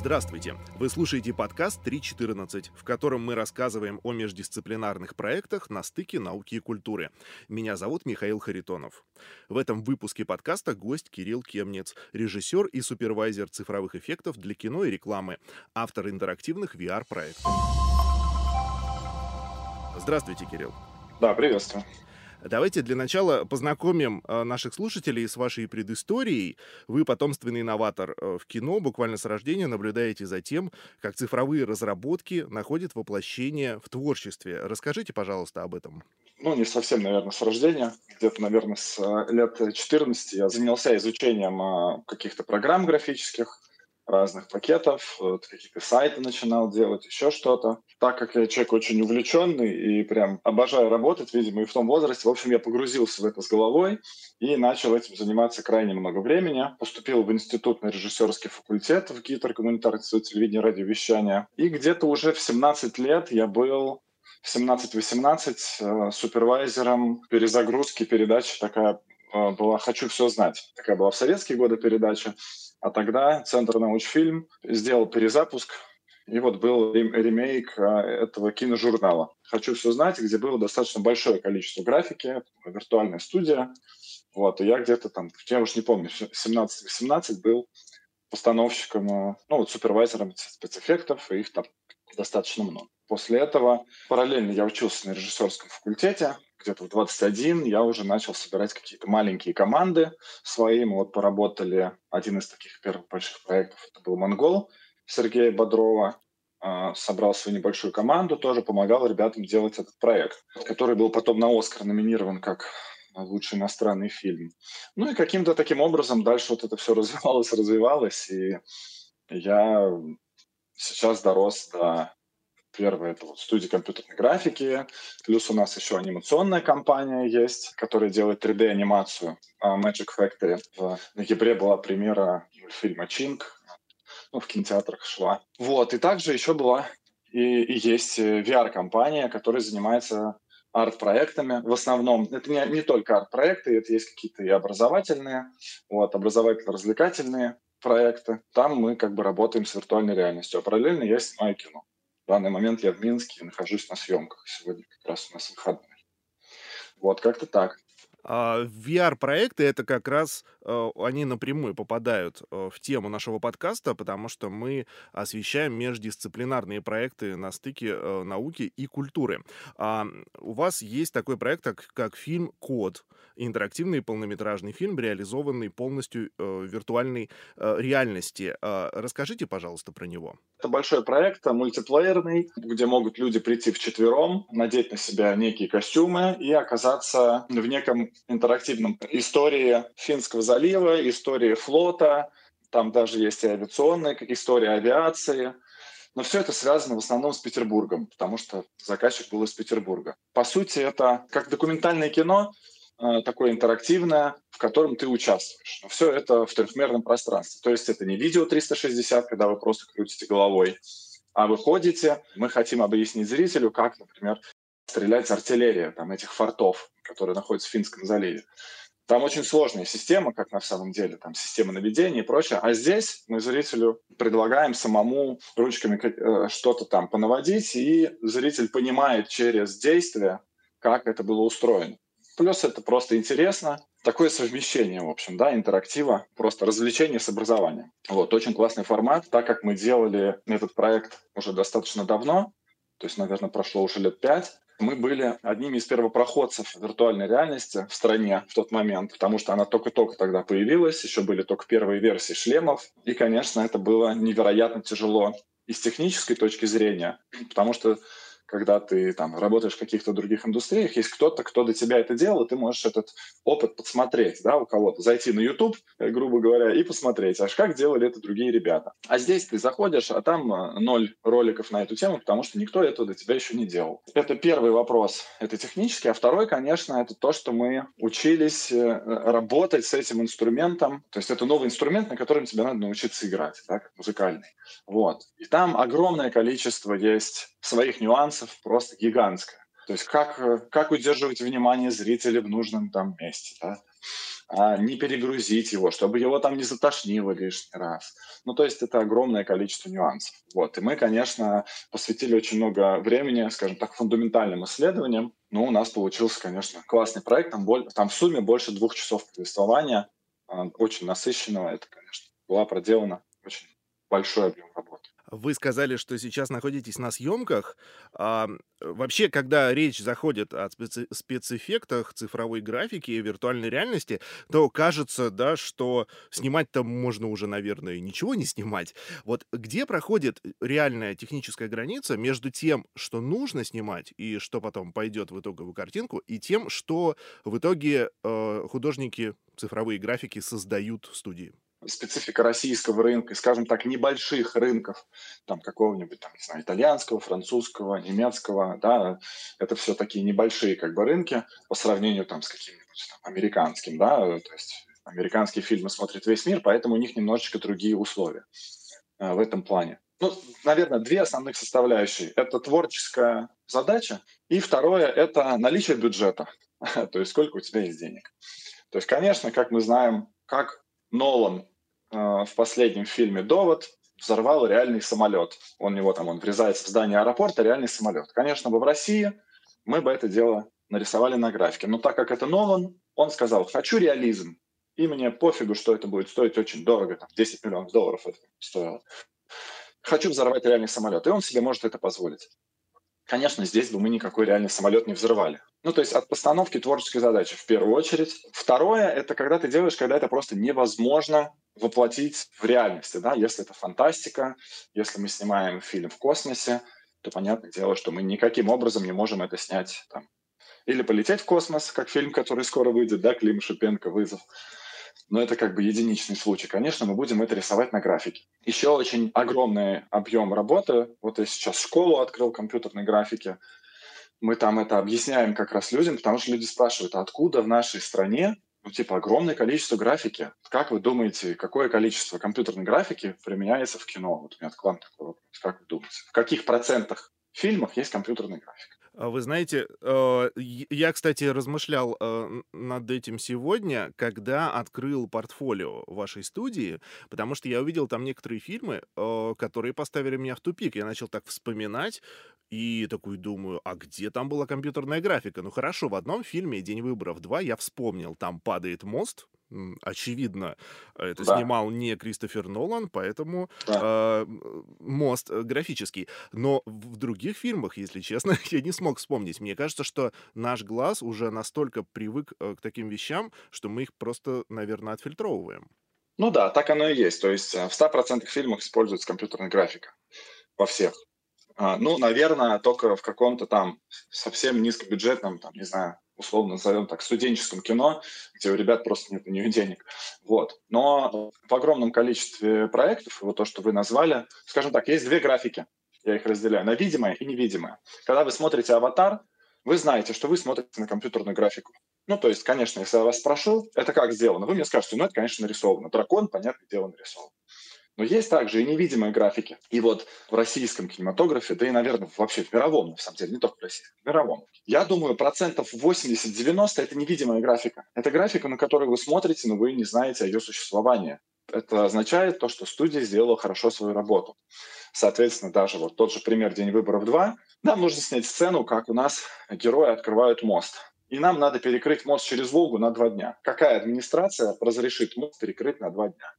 Здравствуйте! Вы слушаете подкаст 3.14, в котором мы рассказываем о междисциплинарных проектах на стыке науки и культуры. Меня зовут Михаил Харитонов. В этом выпуске подкаста гость Кирилл Кемнец, режиссер и супервайзер цифровых эффектов для кино и рекламы, автор интерактивных VR-проектов. Здравствуйте, Кирилл. Да, приветствую. Давайте для начала познакомим э, наших слушателей с вашей предысторией. Вы потомственный инноватор э, в кино, буквально с рождения наблюдаете за тем, как цифровые разработки находят воплощение в творчестве. Расскажите, пожалуйста, об этом. Ну, не совсем, наверное, с рождения. Где-то, наверное, с э, лет 14 я занялся изучением каких-то программ графических, разных пакетов, вот, какие-то сайты начинал делать, еще что-то. Так как я человек очень увлеченный и прям обожаю работать, видимо, и в том возрасте, в общем, я погрузился в это с головой и начал этим заниматься крайне много времени. Поступил в институт на режиссерский факультет в ГИТР, гуманитарное телевидение, радиовещания. И где-то уже в 17 лет я был в 17-18 э, супервайзером перезагрузки передачи такая э, была «Хочу все знать». Такая была в советские годы передача. А тогда Центр научфильм сделал перезапуск, и вот был ремейк а, этого киножурнала. «Хочу все знать», где было достаточно большое количество графики, виртуальная студия. Вот, и я где-то там, я уж не помню, 17-18 был постановщиком, а, ну вот супервайзером спецэффектов, и их там достаточно много. После этого параллельно я учился на режиссерском факультете, где-то в 21 я уже начал собирать какие-то маленькие команды свои. Мы вот поработали, один из таких первых больших проектов, это был «Монгол» Сергея Бодрова. А, собрал свою небольшую команду, тоже помогал ребятам делать этот проект, который был потом на «Оскар» номинирован как лучший иностранный фильм. Ну и каким-то таким образом дальше вот это все развивалось, развивалось, и я сейчас дорос до Первое – это вот студия компьютерной графики. Плюс у нас еще анимационная компания есть, которая делает 3D-анимацию а, Magic Factory. В ноябре была премьера фильма «Чинг», ну, в кинотеатрах шла. Вот, и также еще была и, и есть VR-компания, которая занимается арт-проектами. В основном это не, не только арт-проекты, это есть какие-то и образовательные, вот, образовательно-развлекательные проекты. Там мы как бы работаем с виртуальной реальностью. А параллельно я снимаю кино. В данный момент я в Минске нахожусь на съемках. Сегодня как раз у нас выходной. Вот, как-то так. А, VR-проекты это как раз э, они напрямую попадают э, в тему нашего подкаста, потому что мы освещаем междисциплинарные проекты на стыке э, науки и культуры. А, у вас есть такой проект, как, как фильм «Код», интерактивный полнометражный фильм, реализованный полностью в виртуальной реальности. А, расскажите, пожалуйста, про него. Это большой проект, мультиплеерный, где могут люди прийти в четвером, надеть на себя некие костюмы и оказаться в неком интерактивном истории Финского залива, истории флота, там даже есть и авиационная история авиации. Но все это связано в основном с Петербургом, потому что заказчик был из Петербурга. По сути, это как документальное кино, э, такое интерактивное, в котором ты участвуешь. Все это в трехмерном пространстве. То есть это не видео 360, когда вы просто крутите головой, а вы ходите, мы хотим объяснить зрителю, как, например, стрелять артиллерия там, этих фортов, которые находятся в Финском заливе. Там очень сложная система, как на самом деле, там система наведения и прочее. А здесь мы зрителю предлагаем самому ручками э, что-то там понаводить, и зритель понимает через действие, как это было устроено. Плюс это просто интересно. Такое совмещение, в общем, да, интерактива, просто развлечение с образованием. Вот, очень классный формат. Так как мы делали этот проект уже достаточно давно, то есть, наверное, прошло уже лет пять, мы были одними из первопроходцев виртуальной реальности в стране в тот момент, потому что она только-только тогда появилась, еще были только первые версии шлемов. И, конечно, это было невероятно тяжело и с технической точки зрения, потому что когда ты там работаешь в каких-то других индустриях, есть кто-то, кто до тебя это делал, и ты можешь этот опыт подсмотреть, да, у кого-то, зайти на YouTube, э, грубо говоря, и посмотреть, аж как делали это другие ребята. А здесь ты заходишь, а там э, ноль роликов на эту тему, потому что никто этого до тебя еще не делал. Это первый вопрос, это технический, а второй, конечно, это то, что мы учились э, работать с этим инструментом, то есть это новый инструмент, на котором тебе надо научиться играть, так, музыкальный. Вот. И там огромное количество есть своих нюансов просто гигантская. То есть как, как удерживать внимание зрителя в нужном там месте, да? а не перегрузить его, чтобы его там не затошнило лишний раз. Ну, то есть это огромное количество нюансов. Вот. И мы, конечно, посвятили очень много времени, скажем так, фундаментальным исследованиям. Ну, у нас получился, конечно, классный проект. Там, боль, там в сумме больше двух часов повествования, а, очень насыщенного. Это, конечно, была проделана очень большой объем работы. Вы сказали, что сейчас находитесь на съемках. А, вообще, когда речь заходит о специ- спецэффектах, цифровой графике и виртуальной реальности, то кажется, да, что снимать-то можно уже, наверное, ничего не снимать. Вот где проходит реальная техническая граница между тем, что нужно снимать и что потом пойдет в итоговую картинку, и тем, что в итоге э, художники цифровые графики создают в студии? Специфика российского рынка, скажем так, небольших рынков, там какого-нибудь, там, не знаю, итальянского, французского, немецкого, да, это все такие небольшие как бы рынки по сравнению там с каким-нибудь там, американским, да, то есть американские фильмы смотрит весь мир, поэтому у них немножечко другие условия э, в этом плане. Ну, наверное, две основных составляющие. Это творческая задача, и второе – это наличие бюджета, то есть сколько у тебя есть денег. То есть, конечно, как мы знаем, как Нолан э, в последнем фильме «Довод» взорвал реальный самолет. Он него там, он врезается в здание аэропорта, реальный самолет. Конечно бы в России мы бы это дело нарисовали на графике. Но так как это Нолан, он сказал, хочу реализм. И мне пофигу, что это будет стоить очень дорого, там 10 миллионов долларов это стоило. Хочу взорвать реальный самолет. И он себе может это позволить. Конечно, здесь бы мы никакой реальный самолет не взрывали. Ну, то есть от постановки творческой задачи в первую очередь. Второе — это когда ты делаешь, когда это просто невозможно воплотить в реальности. Да? Если это фантастика, если мы снимаем фильм в космосе, то понятное дело, что мы никаким образом не можем это снять там. Или полететь в космос, как фильм, который скоро выйдет, да, Клим Шипенко «Вызов», но это как бы единичный случай. Конечно, мы будем это рисовать на графике. Еще очень огромный объем работы. Вот я сейчас школу открыл компьютерной графики. Мы там это объясняем как раз людям, потому что люди спрашивают, а откуда в нашей стране ну, типа, огромное количество графики. Как вы думаете, какое количество компьютерной графики применяется в кино? Вот у меня к вам такой вопрос. Как вы думаете? В каких процентах фильмах есть компьютерная графика? А вы знаете, э, я, кстати, размышлял э, над этим сегодня, когда открыл портфолио вашей студии, потому что я увидел там некоторые фильмы, которые поставили меня в тупик. Я начал так вспоминать и такой думаю, а где там была компьютерная графика? Ну хорошо, в одном фильме «День выборов 2» я вспомнил, там падает мост, очевидно, это да. снимал не Кристофер Нолан, поэтому да. э, мост э, графический. Но в других фильмах, если честно, я не смог вспомнить. Мне кажется, что наш глаз уже настолько привык э, к таким вещам, что мы их просто, наверное, отфильтровываем. Ну да, так оно и есть. То есть э, в 100% фильмах используется компьютерная графика. Во всех. А, ну, наверное, только в каком-то там совсем низкобюджетном, там, не знаю, условно назовем так, студенческом кино, где у ребят просто нет у нее денег. Вот. Но в огромном количестве проектов, вот то, что вы назвали, скажем так, есть две графики. Я их разделяю на видимое и невидимое. Когда вы смотрите «Аватар», вы знаете, что вы смотрите на компьютерную графику. Ну, то есть, конечно, если я вас спрошу, это как сделано, вы мне скажете, ну, это, конечно, нарисовано. Дракон, понятное дело, нарисован. Но есть также и невидимые графики. И вот в российском кинематографе, да и, наверное, вообще в мировом, на самом деле, не только в российском, в мировом, я думаю, процентов 80-90 – это невидимая графика. Это графика, на которую вы смотрите, но вы не знаете о ее существовании. Это означает то, что студия сделала хорошо свою работу. Соответственно, даже вот тот же пример «День выборов 2», нам нужно снять сцену, как у нас герои открывают мост. И нам надо перекрыть мост через Волгу на два дня. Какая администрация разрешит мост перекрыть на два дня?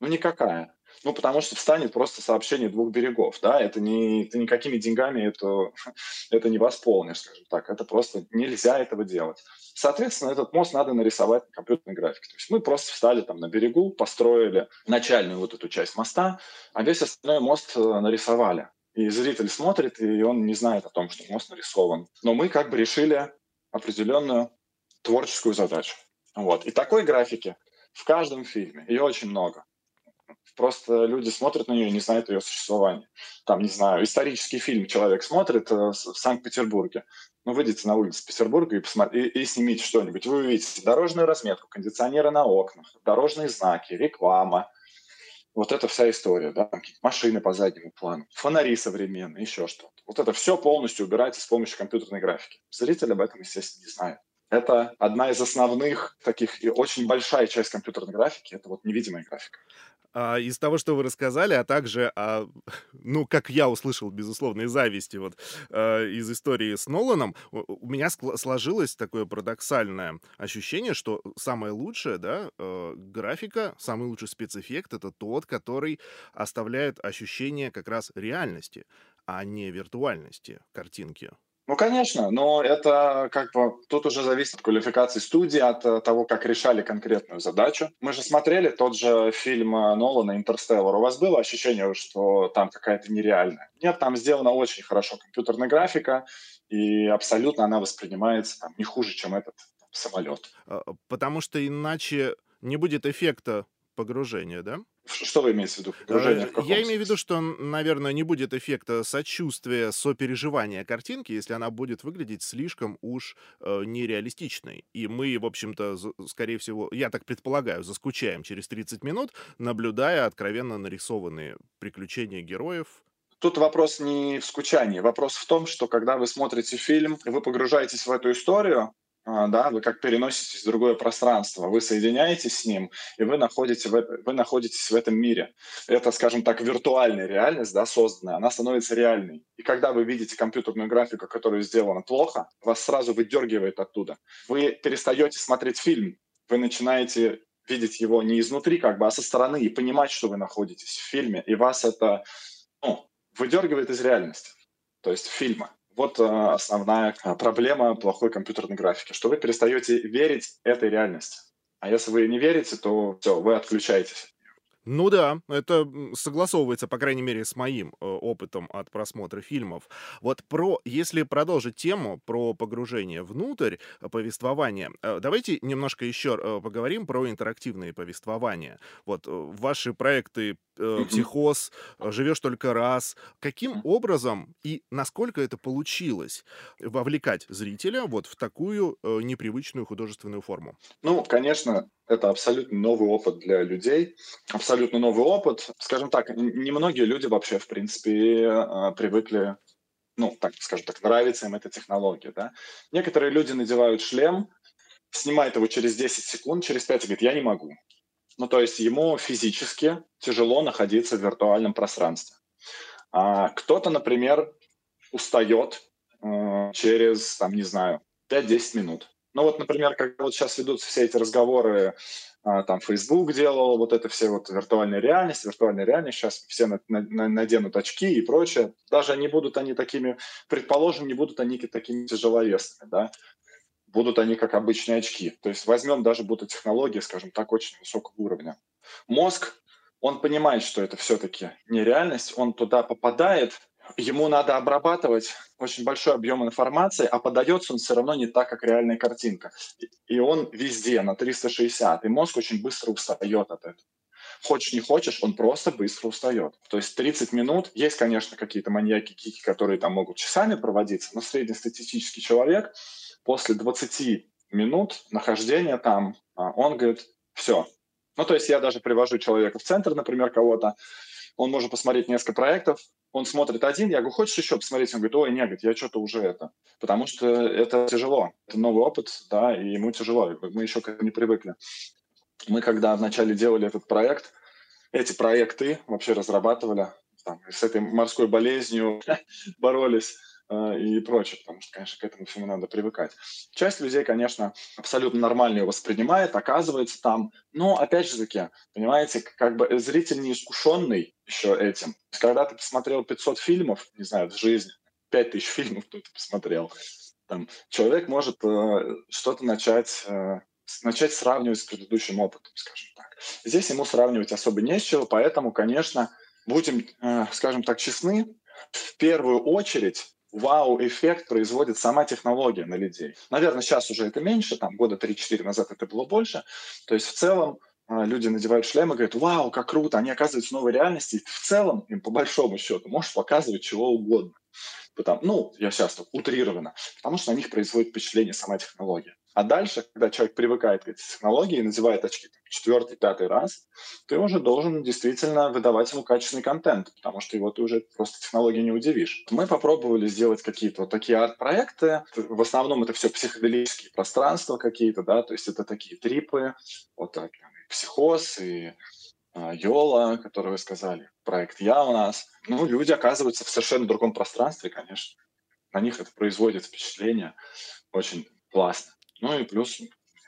Ну, никакая. Ну, потому что встанет просто сообщение двух берегов, да, это не, ты никакими деньгами это, это не восполнишь, скажем так, это просто нельзя этого делать. Соответственно, этот мост надо нарисовать на компьютерной графике. То есть мы просто встали там на берегу, построили начальную вот эту часть моста, а весь остальной мост э, нарисовали. И зритель смотрит, и он не знает о том, что мост нарисован. Но мы как бы решили определенную творческую задачу. Вот. И такой графики в каждом фильме, ее очень много. Просто люди смотрят на нее и не знают ее существования. Там, не знаю, исторический фильм человек смотрит э, в Санкт-Петербурге. Ну, выйдите на улицу Петербурга и, посмотри, и, и снимите что-нибудь. Вы увидите дорожную разметку, кондиционеры на окнах, дорожные знаки, реклама. Вот это вся история, да, машины по заднему плану, фонари современные, еще что-то. Вот это все полностью убирается с помощью компьютерной графики. Зритель об этом, естественно, не знает. Это одна из основных таких и очень большая часть компьютерной графики, это вот невидимая графика. А, из того, что вы рассказали, а также, а, ну, как я услышал, безусловно, из зависти вот а, из истории с Ноланом, у, у меня сложилось такое парадоксальное ощущение, что самое лучшее, да, э, графика, самый лучший спецэффект — это тот, который оставляет ощущение как раз реальности, а не виртуальности картинки. Ну, конечно, но это как бы тут уже зависит от квалификации студии, от э, того, как решали конкретную задачу. Мы же смотрели тот же фильм э, Нолана «Интерстеллар». У вас было ощущение, что там какая-то нереальная? Нет, там сделана очень хорошо компьютерная графика, и абсолютно она воспринимается там, не хуже, чем этот там, самолет. А, потому что иначе не будет эффекта погружения, да? Что вы имеете в виду? Погружение в э, Я имею в виду, что, наверное, не будет эффекта сочувствия, сопереживания картинки, если она будет выглядеть слишком уж э, нереалистичной. И мы, в общем-то, скорее всего, я так предполагаю, заскучаем через 30 минут, наблюдая откровенно нарисованные приключения героев, Тут вопрос не в скучании. Вопрос в том, что когда вы смотрите фильм, вы погружаетесь в эту историю, да, вы как переноситесь в другое пространство, вы соединяетесь с ним, и вы, находите в, вы находитесь в этом мире. Это, скажем так, виртуальная реальность, да, созданная, она становится реальной. И когда вы видите компьютерную графику, которая сделана плохо, вас сразу выдергивает оттуда. Вы перестаете смотреть фильм, вы начинаете видеть его не изнутри, как бы, а со стороны, и понимать, что вы находитесь в фильме, и вас это ну, выдергивает из реальности, то есть фильма. Вот э, основная э, проблема плохой компьютерной графики, что вы перестаете верить этой реальности. А если вы не верите, то все, вы отключаетесь. Ну да, это согласовывается, по крайней мере, с моим э, опытом от просмотра фильмов. Вот про, если продолжить тему про погружение внутрь э, повествования, э, давайте немножко еще э, поговорим про интерактивные повествования. Вот ваши проекты «Психоз», «Живешь только раз». Каким образом и насколько это получилось вовлекать зрителя вот в такую непривычную художественную форму? Ну, конечно, это абсолютно новый опыт для людей, абсолютно новый опыт. Скажем так, немногие люди вообще, в принципе, э, привыкли, ну, так скажем так, нравится им эта технология, да. Некоторые люди надевают шлем, снимают его через 10 секунд, через 5 говорит, я не могу. Ну, то есть ему физически тяжело находиться в виртуальном пространстве. А кто-то, например, устает э, через, там, не знаю, 5-10 минут. Ну вот, например, как вот сейчас ведутся все эти разговоры, а, там Facebook делал вот это все вот виртуальная реальность, виртуальная реальность, сейчас все на, на, наденут очки и прочее. Даже не будут они такими, предположим, не будут они такими тяжеловесными, да, будут они как обычные очки. То есть возьмем даже будут технологии, скажем так, очень высокого уровня. Мозг, он понимает, что это все-таки не реальность, он туда попадает, ему надо обрабатывать очень большой объем информации, а подается он все равно не так, как реальная картинка. И он везде, на 360. И мозг очень быстро устает от этого. Хочешь не хочешь, он просто быстро устает. То есть 30 минут, есть, конечно, какие-то маньяки, гики, которые там могут часами проводиться, но среднестатистический человек после 20 минут нахождения там, а, он говорит, все. Ну, то есть я даже привожу человека в центр, например, кого-то, он может посмотреть несколько проектов, он смотрит один, я говорю, хочешь еще посмотреть? Он говорит, ой, нет, говорит, я что-то уже это. Потому что это тяжело. Это новый опыт, да, и ему тяжело. Мы еще к этому не привыкли. Мы когда вначале делали этот проект, эти проекты вообще разрабатывали, там, с этой морской болезнью боролись, и прочее, потому что, конечно, к этому всему надо привыкать. Часть людей, конечно, абсолютно нормально ее воспринимает, оказывается там, но, опять же таки, понимаете, как бы зритель не искушенный еще этим. Когда ты посмотрел 500 фильмов, не знаю, в жизни, 5000 фильмов кто-то посмотрел, там, человек может э, что-то начать, э, начать сравнивать с предыдущим опытом, скажем так. Здесь ему сравнивать особо не с чего, поэтому, конечно, будем, э, скажем так, честны, в первую очередь вау-эффект производит сама технология на людей. Наверное, сейчас уже это меньше, там года 3-4 назад это было больше. То есть в целом а, люди надевают шлемы и говорят, вау, как круто, они оказываются в новой реальности. И в целом им по большому счету можешь показывать чего угодно. Потому, ну, я сейчас так утрированно, потому что на них производит впечатление сама технология. А дальше, когда человек привыкает к этой технологии и надевает очки четвертый, пятый раз, ты уже должен действительно выдавать ему качественный контент, потому что его ты уже просто технологией не удивишь. Мы попробовали сделать какие-то вот такие арт-проекты. В основном это все психоделические пространства какие-то, да, то есть это такие трипы, вот так, психоз и а, Йола, который вы сказали, проект Я у нас. Ну, люди оказываются в совершенно другом пространстве, конечно. На них это производит впечатление очень классно. Ну и плюс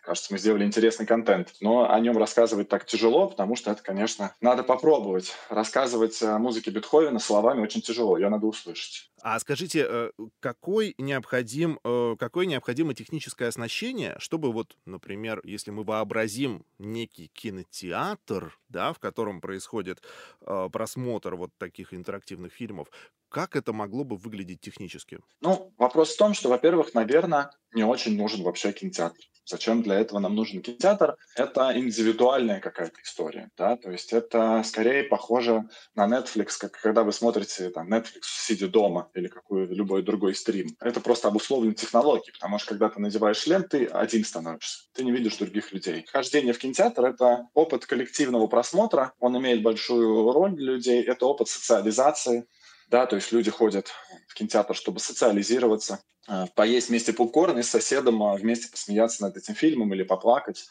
кажется, мы сделали интересный контент. Но о нем рассказывать так тяжело, потому что это, конечно, надо попробовать. Рассказывать о музыке Бетховена словами очень тяжело, ее надо услышать. А скажите, э, какой необходим, э, какое необходимо техническое оснащение, чтобы вот, например, если мы вообразим некий кинотеатр, да, в котором происходит э, просмотр вот таких интерактивных фильмов, как это могло бы выглядеть технически? Ну, вопрос в том, что, во-первых, наверное, не очень нужен вообще кинотеатр. Зачем для этого нам нужен кинотеатр? Это индивидуальная какая-то история, да, то есть это скорее похоже на Netflix, как когда вы смотрите там Netflix сидя дома или какой любой другой стрим. Это просто обусловлено технологией, потому что когда ты надеваешь шлем, ты один становишься, ты не видишь других людей. Хождение в кинотеатр — это опыт коллективного просмотра, он имеет большую роль для людей, это опыт социализации, да, то есть люди ходят в кинотеатр, чтобы социализироваться, э, поесть вместе попкорн и с соседом а, вместе посмеяться над этим фильмом или поплакать,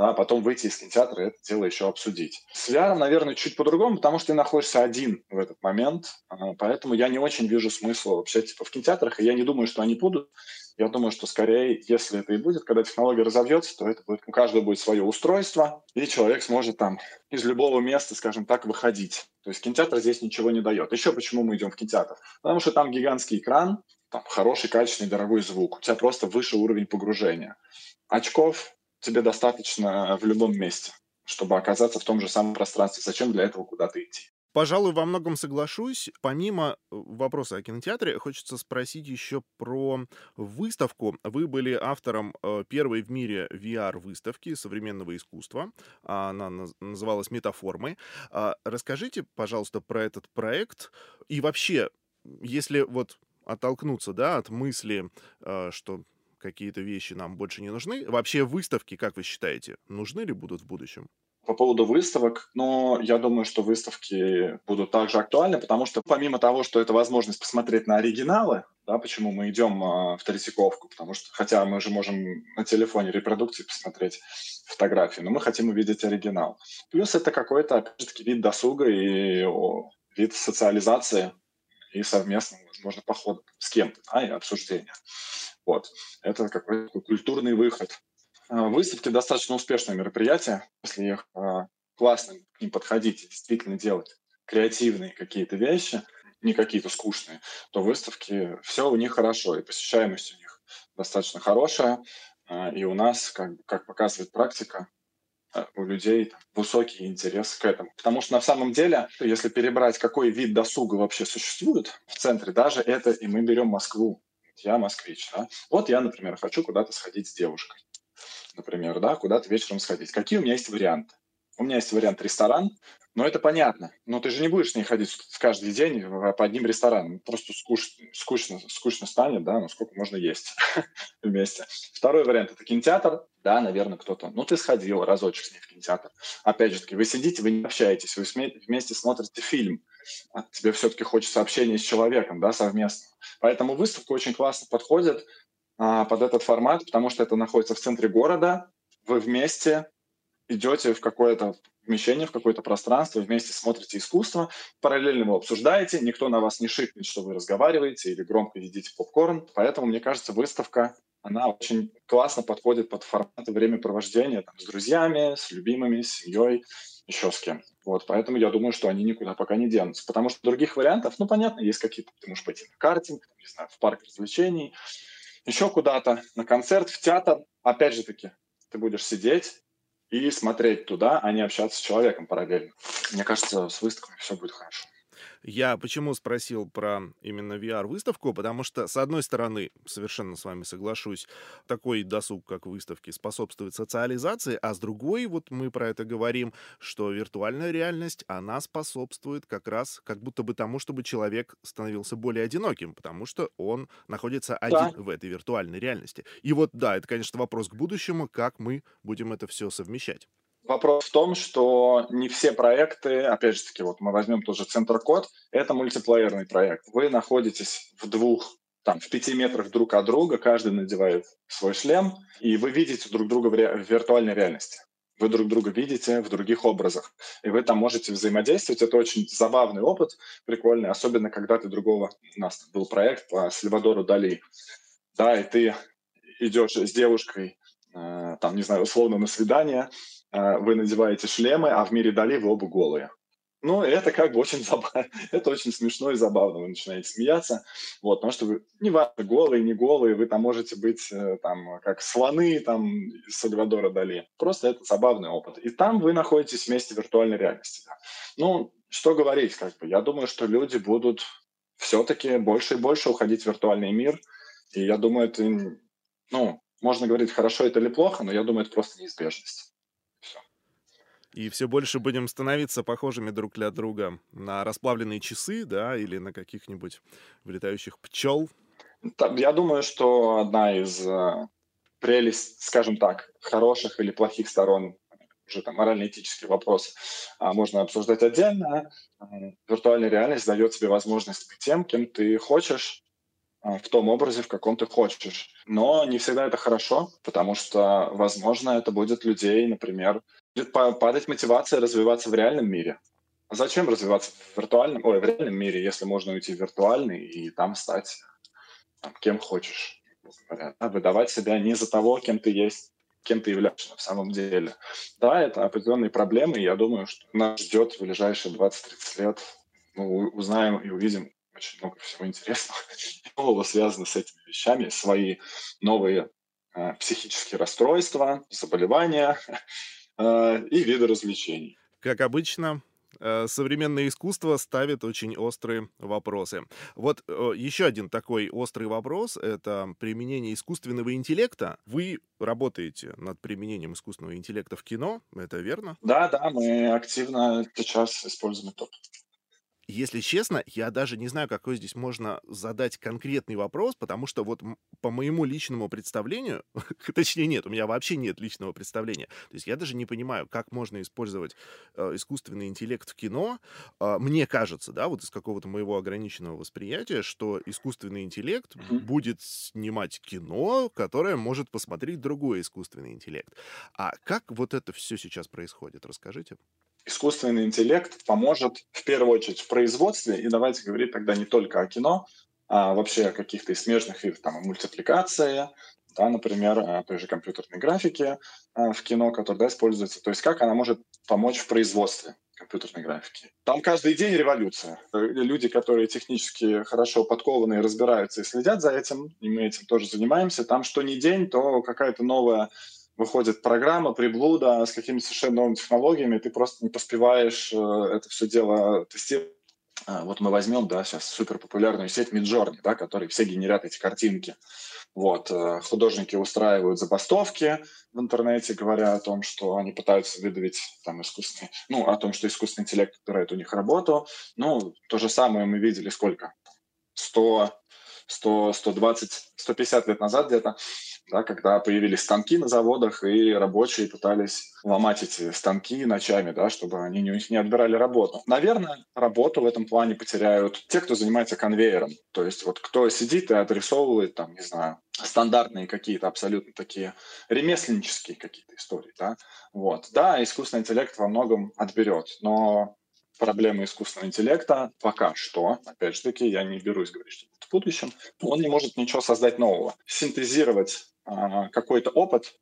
да, потом выйти из кинотеатра и это дело еще обсудить. С VR, наверное, чуть по-другому, потому что ты находишься один в этот момент, а, поэтому я не очень вижу смысла вообще типа в кинотеатрах, и я не думаю, что они будут. Я думаю, что скорее, если это и будет, когда технология разовьется, то это будет, у каждого будет свое устройство, и человек сможет там из любого места, скажем так, выходить. То есть кинотеатр здесь ничего не дает. Еще почему мы идем в кинотеатр? Потому что там гигантский экран, там хороший, качественный, дорогой звук. У тебя просто выше уровень погружения. Очков тебе достаточно в любом месте, чтобы оказаться в том же самом пространстве. Зачем для этого куда-то идти? Пожалуй, во многом соглашусь. Помимо вопроса о кинотеатре, хочется спросить еще про выставку. Вы были автором э, первой в мире VR-выставки современного искусства. Она называлась «Метаформы». А, расскажите, пожалуйста, про этот проект. И вообще, если вот оттолкнуться да, от мысли, э, что какие-то вещи нам больше не нужны, вообще выставки, как вы считаете, нужны ли будут в будущем? По поводу выставок, но я думаю, что выставки будут также актуальны, потому что помимо того, что это возможность посмотреть на оригиналы, да, почему мы идем э, в Третьяковку, потому что, хотя мы же можем на телефоне репродукции посмотреть фотографии, но мы хотим увидеть оригинал. Плюс это какой-то, опять-таки, вид досуга и о, вид социализации и совместного, возможно, похода с кем-то, да, и обсуждения. Вот. Это какой-то культурный выход а, выставки достаточно успешное мероприятие, если их а, классно к ним подходить действительно делать креативные какие-то вещи, не какие-то скучные, то выставки все у них хорошо, и посещаемость у них достаточно хорошая, а, и у нас, как, как показывает практика, у людей высокий интерес к этому. Потому что на самом деле, если перебрать, какой вид досуга вообще существует в центре, даже это, и мы берем Москву, я москвич, да? вот я, например, хочу куда-то сходить с девушкой например, да, куда-то вечером сходить. Какие у меня есть варианты? У меня есть вариант ресторан, но это понятно. Но ты же не будешь с ней ходить каждый день по одним ресторанам. Просто скучно, скучно, скучно станет, да, ну сколько можно есть вместе. Второй вариант – это кинотеатр. Да, наверное, кто-то. Ну, ты сходил разочек с ней в кинотеатр. Опять же таки, вы сидите, вы не общаетесь, вы вместе смотрите фильм. А тебе все-таки хочется общения с человеком, да, совместно. Поэтому выставка очень классно подходит а, под этот формат, потому что это находится в центре города, вы вместе идете в какое-то помещение, в какое-то пространство, вместе смотрите искусство, параллельно вы обсуждаете, никто на вас не шикнет, что вы разговариваете или громко едите попкорн. Поэтому, мне кажется, выставка, она очень классно подходит под формат времяпровождения там, с друзьями, с любимыми, с семьей, еще с кем. Вот, поэтому я думаю, что они никуда пока не денутся. Потому что других вариантов, ну, понятно, есть какие-то, ты можешь пойти на картинг, не знаю, в парк развлечений, еще куда-то, на концерт, в театр. Опять же таки, ты будешь сидеть и смотреть туда, а не общаться с человеком параллельно. Мне кажется, с выставками все будет хорошо. Я почему спросил про именно VR-выставку? Потому что, с одной стороны, совершенно с вами соглашусь, такой досуг, как выставки, способствует социализации, а с другой, вот мы про это говорим, что виртуальная реальность, она способствует как раз как будто бы тому, чтобы человек становился более одиноким, потому что он находится один да. в этой виртуальной реальности. И вот, да, это, конечно, вопрос к будущему, как мы будем это все совмещать. Вопрос в том, что не все проекты, опять же таки, вот мы возьмем тоже Центр Код, это мультиплеерный проект. Вы находитесь в двух там, в пяти метрах друг от друга, каждый надевает свой шлем, и вы видите друг друга в, ре- в виртуальной реальности. Вы друг друга видите в других образах, и вы там можете взаимодействовать. Это очень забавный опыт, прикольный, особенно когда ты другого... У нас был проект по Сальвадору Дали. Да, и ты идешь с девушкой, э, там, не знаю, условно на свидание, вы надеваете шлемы, а в мире Дали вы оба голые. Ну, это как бы очень забавно, это очень смешно и забавно, вы начинаете смеяться, вот, потому что вы, не важно, голые, не голые, вы там можете быть э, там как слоны там из Сальвадора Дали, просто это забавный опыт. И там вы находитесь вместе в виртуальной реальности. Да. Ну, что говорить, как бы, я думаю, что люди будут все-таки больше и больше уходить в виртуальный мир, и я думаю, это, ну, можно говорить, хорошо это или плохо, но я думаю, это просто неизбежность и все больше будем становиться похожими друг для друга на расплавленные часы, да, или на каких-нибудь вылетающих пчел. Я думаю, что одна из э, прелесть, скажем так, хороших или плохих сторон уже там морально-этические вопросы а, можно обсуждать отдельно. Виртуальная реальность дает тебе возможность быть тем, кем ты хочешь, а, в том образе, в каком ты хочешь. Но не всегда это хорошо, потому что, возможно, это будет людей, например, падать мотивация развиваться в реальном мире. А зачем развиваться в виртуальном, ой, в реальном мире, если можно уйти в виртуальный и там стать там, кем хочешь, выдавать себя не за того, кем ты есть, кем ты являешься на самом деле. Да, это определенные проблемы, и я думаю, что нас ждет в ближайшие 20-30 лет. Мы узнаем и увидим очень много всего интересного нового связано с этими вещами, свои новые э, психические расстройства, заболевания э, и виды развлечений. Как обычно, э, современное искусство ставит очень острые вопросы. Вот э, еще один такой острый вопрос — это применение искусственного интеллекта. Вы работаете над применением искусственного интеллекта в кино, это верно? Да, да, мы активно сейчас используем это. Если честно, я даже не знаю, какой здесь можно задать конкретный вопрос, потому что вот по моему личному представлению, точнее нет, у меня вообще нет личного представления. То есть я даже не понимаю, как можно использовать э, искусственный интеллект в кино. Э, мне кажется, да, вот из какого-то моего ограниченного восприятия, что искусственный интеллект будет снимать кино, которое может посмотреть другой искусственный интеллект. А как вот это все сейчас происходит? Расскажите искусственный интеллект поможет в первую очередь в производстве, и давайте говорить тогда не только о кино, а вообще о каких-то смежных видах, там, мультипликации, да, например, той же компьютерной графике а, в кино, которая да, используется. То есть как она может помочь в производстве компьютерной графики. Там каждый день революция. Люди, которые технически хорошо подкованы и разбираются и следят за этим, и мы этим тоже занимаемся, там что ни день, то какая-то новая выходит программа, приблуда с какими-то совершенно новыми технологиями, ты просто не поспеваешь э, это все дело тестировать. А, вот мы возьмем, да, сейчас супер популярную сеть Midjourney, да, которые все генерят эти картинки. Вот, э, художники устраивают забастовки в интернете, говоря о том, что они пытаются выдавить там искусственный, ну, о том, что искусственный интеллект отбирает у них работу. Ну, то же самое мы видели сколько? 100, 100, 120, 150 лет назад где-то да, когда появились станки на заводах, и рабочие пытались ломать эти станки ночами, да, чтобы они них не отбирали работу. Наверное, работу в этом плане потеряют те, кто занимается конвейером. То есть вот кто сидит и отрисовывает, там, не знаю, стандартные какие-то абсолютно такие ремесленнические какие-то истории, да. Вот. Да, искусственный интеллект во многом отберет, но проблемы искусственного интеллекта пока что, опять же таки, я не берусь говорить, что в будущем, он не может ничего создать нового. Синтезировать а, какой-то опыт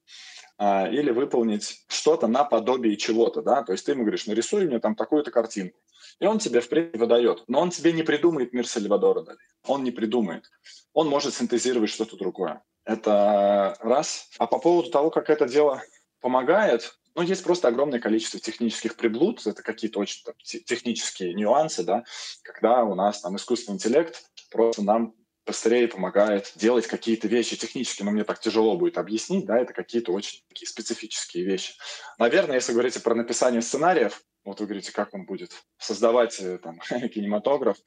а, или выполнить что-то наподобие чего-то, да, то есть ты ему говоришь, нарисуй мне там такую-то картинку, и он тебе в принципе выдает, но он тебе не придумает мир Сальвадора Дали, он не придумает, он может синтезировать что-то другое. Это раз. А по поводу того, как это дело помогает, Ну, есть просто огромное количество технических приблуд, это какие-то очень там, технические нюансы, да, когда у нас там искусственный интеллект просто нам быстрее помогает делать какие-то вещи технически, но мне так тяжело будет объяснить, да, это какие-то очень такие специфические вещи. Наверное, если говорить про написание сценариев, вот вы говорите, как он будет создавать э, там, кинематограф,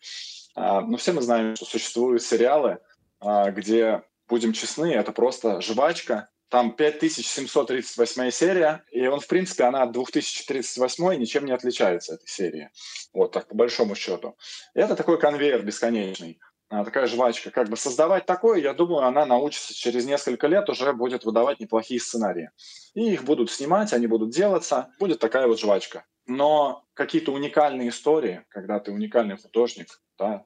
а, ну, все мы знаем, что существуют сериалы, а, где, будем честны, это просто жвачка, там 5738 серия, и он, в принципе, она от 2038 ничем не отличается, этой серии. Вот так, по большому счету. Это такой конвейер бесконечный. Такая жвачка. Как бы создавать такое, я думаю, она научится через несколько лет уже будет выдавать неплохие сценарии. И их будут снимать, они будут делаться. Будет такая вот жвачка. Но какие-то уникальные истории, когда ты уникальный художник, да,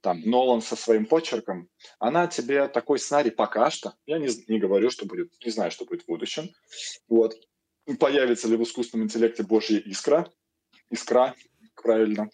там Нолан со своим почерком, она тебе такой сценарий пока что, я не, не говорю, что будет, не знаю, что будет в будущем, вот, появится ли в искусственном интеллекте Божья искра, искра, правильно,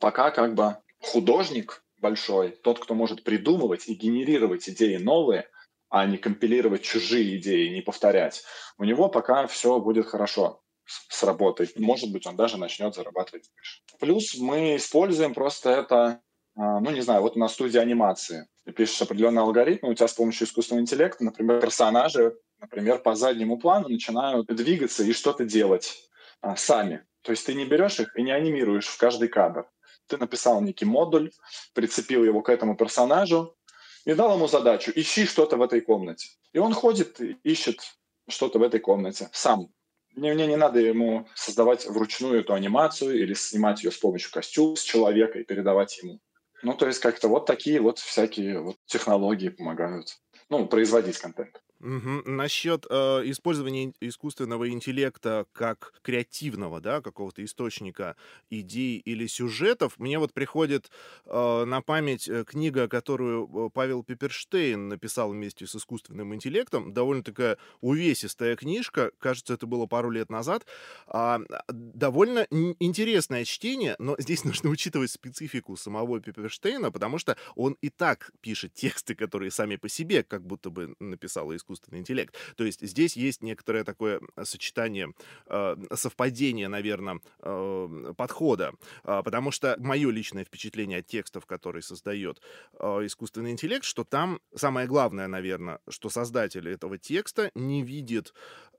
пока как бы художник большой, тот, кто может придумывать и генерировать идеи новые, а не компилировать чужие идеи, не повторять, у него пока все будет хорошо с работой. Может быть, он даже начнет зарабатывать больше. Плюс мы используем просто это, а, ну, не знаю, вот у нас студия анимации. Ты пишешь определенный алгоритм, у тебя с помощью искусственного интеллекта, например, персонажи, например, по заднему плану начинают двигаться и что-то делать а, сами. То есть ты не берешь их и не анимируешь в каждый кадр ты написал некий модуль, прицепил его к этому персонажу и дал ему задачу «ищи что-то в этой комнате». И он ходит ищет что-то в этой комнате сам. Мне, мне не надо ему создавать вручную эту анимацию или снимать ее с помощью костюма с человека и передавать ему. Ну, то есть как-то вот такие вот всякие вот технологии помогают ну, производить контент. Угу. Насчет э, использования искусственного интеллекта как креативного, да, какого-то источника идей или сюжетов, мне вот приходит э, на память э, книга, которую э, Павел Пиперштейн написал вместе с искусственным интеллектом, довольно такая увесистая книжка, кажется, это было пару лет назад, а, довольно интересное чтение, но здесь нужно учитывать специфику самого Пиперштейна, потому что он и так пишет тексты, которые сами по себе как будто бы написал искусственный искусственный интеллект. То есть здесь есть некоторое такое сочетание, э, совпадение, наверное, э, подхода, э, потому что мое личное впечатление от текстов, которые создает э, искусственный интеллект, что там самое главное, наверное, что создатель этого текста не видит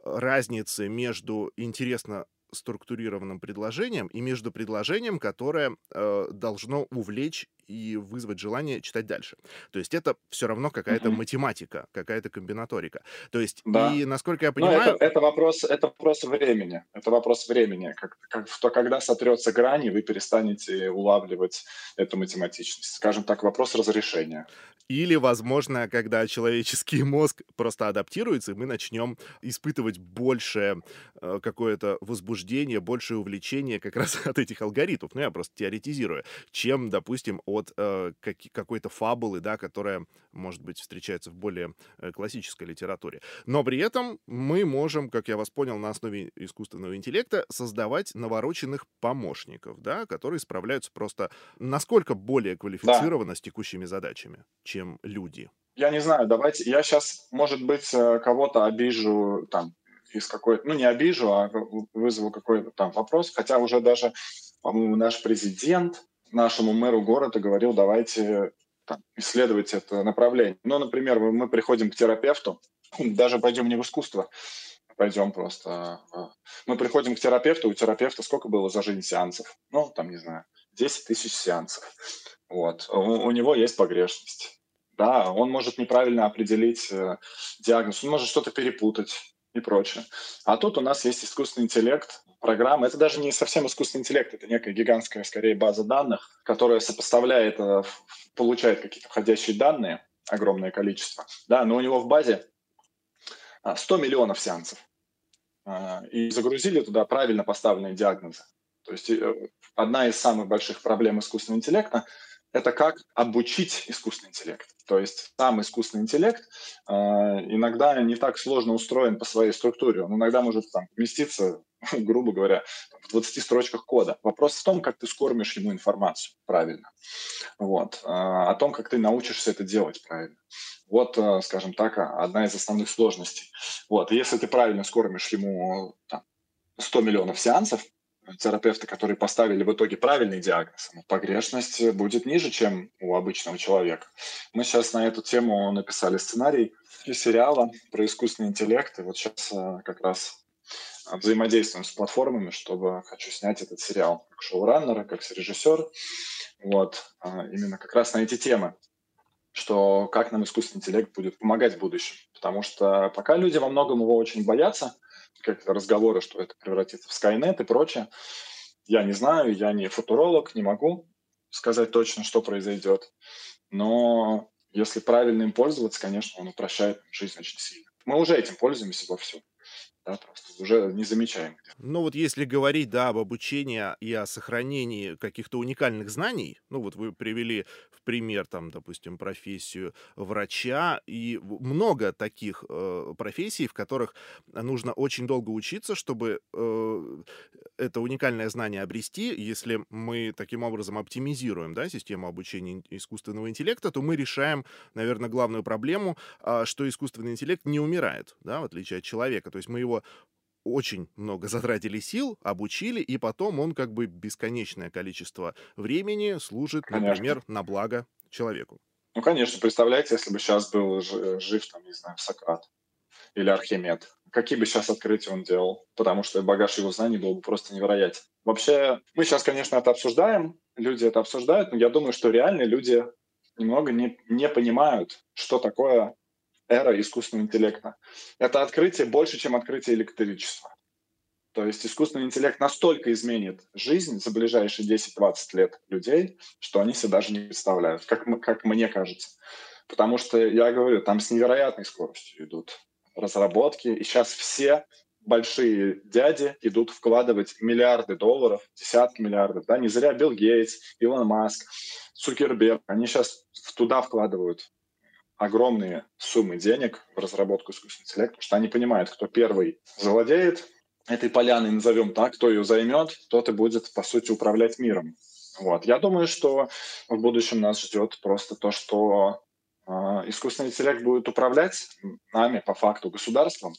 разницы между интересно структурированным предложением и между предложением, которое э, должно увлечь и вызвать желание читать дальше. То есть это все равно какая-то угу. математика, какая-то комбинаторика. То есть, да. и насколько я понимаю... Но это, это, вопрос, это вопрос времени. Это вопрос времени. Как, как, то, когда сотрется грани, вы перестанете улавливать эту математичность. Скажем так, вопрос разрешения. Или, возможно, когда человеческий мозг просто адаптируется, и мы начнем испытывать больше э, какое-то возбуждение, большее увлечение как раз от этих алгоритмов. Ну, я просто теоретизирую. Чем, допустим, от э, как, какой-то фабулы, да, которая, может быть, встречается в более э, классической литературе. Но при этом мы можем, как я вас понял, на основе искусственного интеллекта создавать навороченных помощников, да, которые справляются просто насколько более квалифицированно да. с текущими задачами, чем люди? Я не знаю, давайте, я сейчас, может быть, э, кого-то обижу там из какой ну не обижу, а вызову какой-то там вопрос, хотя уже даже, по-моему, наш президент нашему мэру города говорил, давайте там, исследовать это направление. Ну, например, мы приходим к терапевту, даже пойдем не в искусство, пойдем просто. А, мы приходим к терапевту, у терапевта сколько было за жизнь сеансов? Ну, там, не знаю, 10 тысяч сеансов. Вот. У, у него есть погрешность. Да, он может неправильно определить э, диагноз, он может что-то перепутать и прочее. А тут у нас есть искусственный интеллект, программа. Это даже не совсем искусственный интеллект, это некая гигантская, скорее, база данных, которая сопоставляет, э, получает какие-то входящие данные, огромное количество. Да, но у него в базе 100 а, миллионов сеансов. А, и загрузили туда правильно поставленные диагнозы. То есть э, одна из самых больших проблем искусственного интеллекта это как обучить искусственный интеллект. То есть сам искусственный интеллект э, иногда не так сложно устроен по своей структуре. Он иногда может там, вместиться, грубо говоря, в 20 строчках кода. Вопрос в том, как ты скормишь ему информацию правильно. Вот. Э, о том, как ты научишься это делать правильно. Вот, э, скажем так, одна из основных сложностей. Вот. Если ты правильно скормишь ему там, 100 миллионов сеансов, терапевты, которые поставили в итоге правильный диагноз, погрешность будет ниже, чем у обычного человека. Мы сейчас на эту тему написали сценарий для сериала про искусственный интеллект, и вот сейчас э, как раз взаимодействуем с платформами, чтобы хочу снять этот сериал как шоураннер, как режиссер, вот, а, именно как раз на эти темы, что как нам искусственный интеллект будет помогать в будущем. Потому что пока люди во многом его очень боятся – как разговоры, что это превратится в Skynet и прочее. Я не знаю, я не футуролог, не могу сказать точно, что произойдет. Но если правильно им пользоваться, конечно, он упрощает жизнь очень сильно. Мы уже этим пользуемся вовсю да, просто уже не замечаем. Ну вот если говорить, да, об обучении и о сохранении каких-то уникальных знаний, ну вот вы привели в пример, там, допустим, профессию врача, и много таких э, профессий, в которых нужно очень долго учиться, чтобы э, это уникальное знание обрести. Если мы таким образом оптимизируем, да, систему обучения искусственного интеллекта, то мы решаем, наверное, главную проблему, э, что искусственный интеллект не умирает, да, в отличие от человека. То есть мы его очень много затратили сил, обучили, и потом он как бы бесконечное количество времени служит, конечно. например, на благо человеку. Ну, конечно, представляете, если бы сейчас был жив, там, не знаю, Сократ или Архимед, какие бы сейчас открытия он делал, потому что багаж его знаний был бы просто невероятен. Вообще, мы сейчас, конечно, это обсуждаем, люди это обсуждают, но я думаю, что реально люди немного не, не понимают, что такое эра искусственного интеллекта. Это открытие больше, чем открытие электричества. То есть искусственный интеллект настолько изменит жизнь за ближайшие 10-20 лет людей, что они себе даже не представляют, как, как мне кажется. Потому что, я говорю, там с невероятной скоростью идут разработки, и сейчас все большие дяди идут вкладывать миллиарды долларов, десятки миллиардов. Да? Не зря Билл Гейтс, Илон Маск, Цукерберг, они сейчас туда вкладывают огромные суммы денег в разработку искусственного интеллекта, потому что они понимают, кто первый завладеет этой поляной, назовем так, кто ее займет, тот и будет, по сути, управлять миром. Вот. Я думаю, что в будущем нас ждет просто то, что э, искусственный интеллект будет управлять нами, по факту, государством.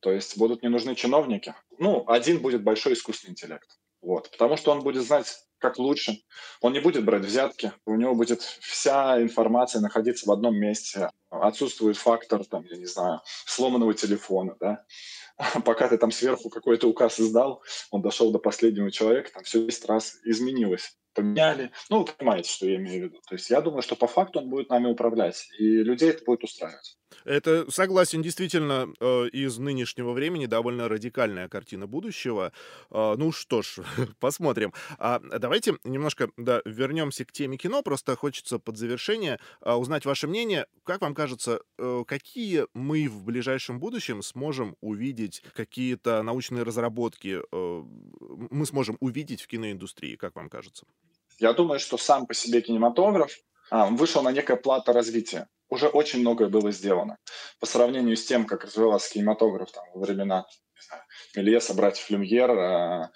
То есть будут не нужны чиновники. Ну, один будет большой искусственный интеллект. Вот. Потому что он будет знать как лучше. Он не будет брать взятки, у него будет вся информация находиться в одном месте. Отсутствует фактор, там, я не знаю, сломанного телефона, да. Пока ты там сверху какой-то указ издал, он дошел до последнего человека, там все 10 раз изменилось поменяли. Ну, вы понимаете, что я имею в виду. То есть я думаю, что по факту он будет нами управлять, и людей это будет устраивать. Это, согласен, действительно, э, из нынешнего времени довольно радикальная картина будущего. Э, ну что ж, посмотрим. А давайте немножко да, вернемся к теме кино. Просто хочется под завершение э, узнать ваше мнение. Как вам кажется, какие мы в ближайшем будущем сможем увидеть какие-то научные разработки, мы сможем увидеть в киноиндустрии, как вам кажется? Я думаю, что сам по себе кинематограф а, вышел на некое плато развития. Уже очень многое было сделано. По сравнению с тем, как развивался кинематограф там, во времена Мельеса, братьев Люмьер, а,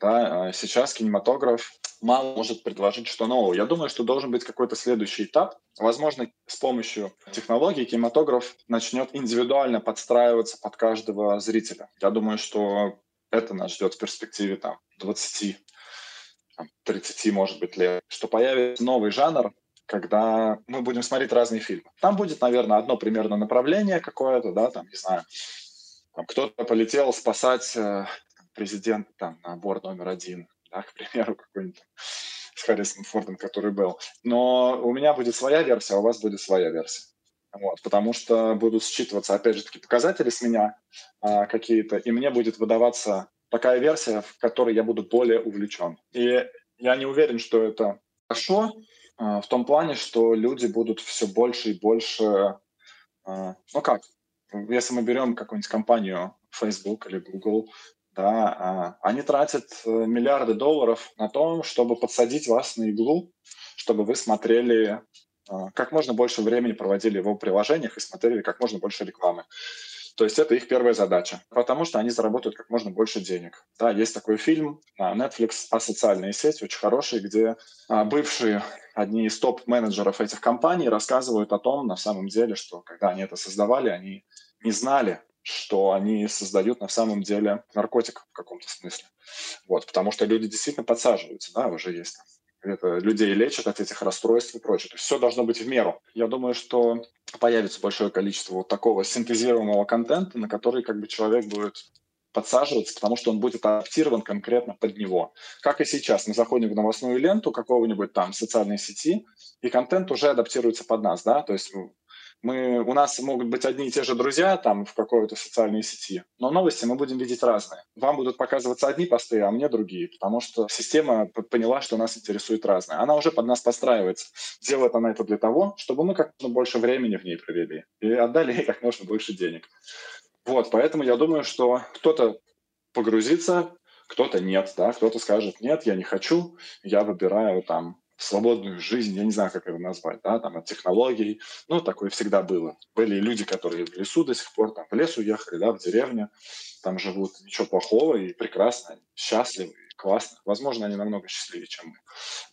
да, а сейчас кинематограф мало может предложить что нового. Я думаю, что должен быть какой-то следующий этап. Возможно, с помощью технологий кинематограф начнет индивидуально подстраиваться под каждого зрителя. Я думаю, что это нас ждет в перспективе там, 20 30, может быть, лет, что появится новый жанр, когда мы будем смотреть разные фильмы. Там будет, наверное, одно примерно направление какое-то, да, там, не знаю, там, кто-то полетел спасать э, президента там, на борт номер один, да, к примеру, какой-нибудь с Харрисоном Фордом, который был. Но у меня будет своя версия, а у вас будет своя версия. Вот, потому что будут считываться, опять же, таки показатели с меня а, какие-то, и мне будет выдаваться такая версия, в которой я буду более увлечен. И я не уверен, что это хорошо, в том плане, что люди будут все больше и больше... Э, ну как, если мы берем какую-нибудь компанию Facebook или Google, да, э, они тратят миллиарды долларов на то, чтобы подсадить вас на иглу, чтобы вы смотрели а, как можно больше времени проводили в его приложениях и смотрели как можно больше рекламы. То есть это их первая задача, потому что они заработают как можно больше денег. Да, есть такой фильм на Netflix «Асоциальные сети», очень хороший, где а, бывшие одни из топ-менеджеров этих компаний рассказывают о том, на самом деле, что когда они это создавали, они не знали, что они создают на самом деле наркотик в каком-то смысле. Вот, потому что люди действительно подсаживаются, да, уже есть там это людей лечат от этих расстройств и прочее. То есть все должно быть в меру. Я думаю, что появится большое количество вот такого синтезируемого контента, на который как бы человек будет подсаживаться, потому что он будет адаптирован конкретно под него. Как и сейчас, мы заходим в новостную ленту какого-нибудь там социальной сети, и контент уже адаптируется под нас, да, то есть мы, у нас могут быть одни и те же друзья там в какой-то социальной сети, но новости мы будем видеть разные. Вам будут показываться одни посты, а мне другие, потому что система поняла, что нас интересует разное. Она уже под нас подстраивается. Делает она это для того, чтобы мы как можно больше времени в ней провели и отдали ей как можно больше денег. Вот, поэтому я думаю, что кто-то погрузится, кто-то нет, да, кто-то скажет, нет, я не хочу, я выбираю там свободную жизнь, я не знаю, как это назвать, да, там, от технологий, ну, такое всегда было. Были люди, которые в лесу до сих пор, там, в лес уехали, да, в деревню, там живут, ничего плохого и прекрасно, счастливы, классно. Возможно, они намного счастливее, чем мы.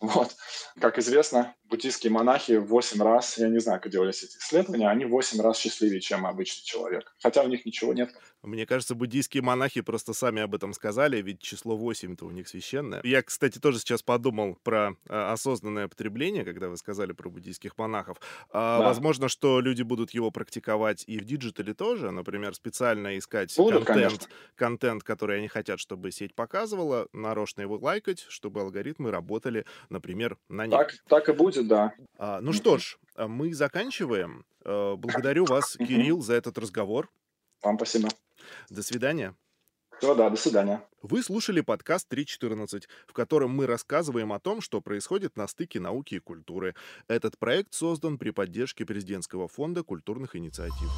Вот. Как известно, буддийские монахи в 8 раз, я не знаю, как делались эти исследования, они в 8 раз счастливее, чем обычный человек. Хотя у них ничего нет. Мне кажется, буддийские монахи просто сами об этом сказали, ведь число 8-то у них священное. Я, кстати, тоже сейчас подумал про а, осознанное потребление, когда вы сказали про буддийских монахов. А, да. Возможно, что люди будут его практиковать и в диджитале тоже, например, специально искать будут, контент, контент, который они хотят, чтобы сеть показывала, нарочно его лайкать, чтобы алгоритмы работали, например, на них. Так, так и будет, да. А, ну что ж, а, мы заканчиваем. А, благодарю вас, Кирилл, за этот разговор. Вам спасибо. До свидания. Все, да, до свидания. Вы слушали подкаст 3.14, в котором мы рассказываем о том, что происходит на стыке науки и культуры. Этот проект создан при поддержке президентского фонда культурных инициатив.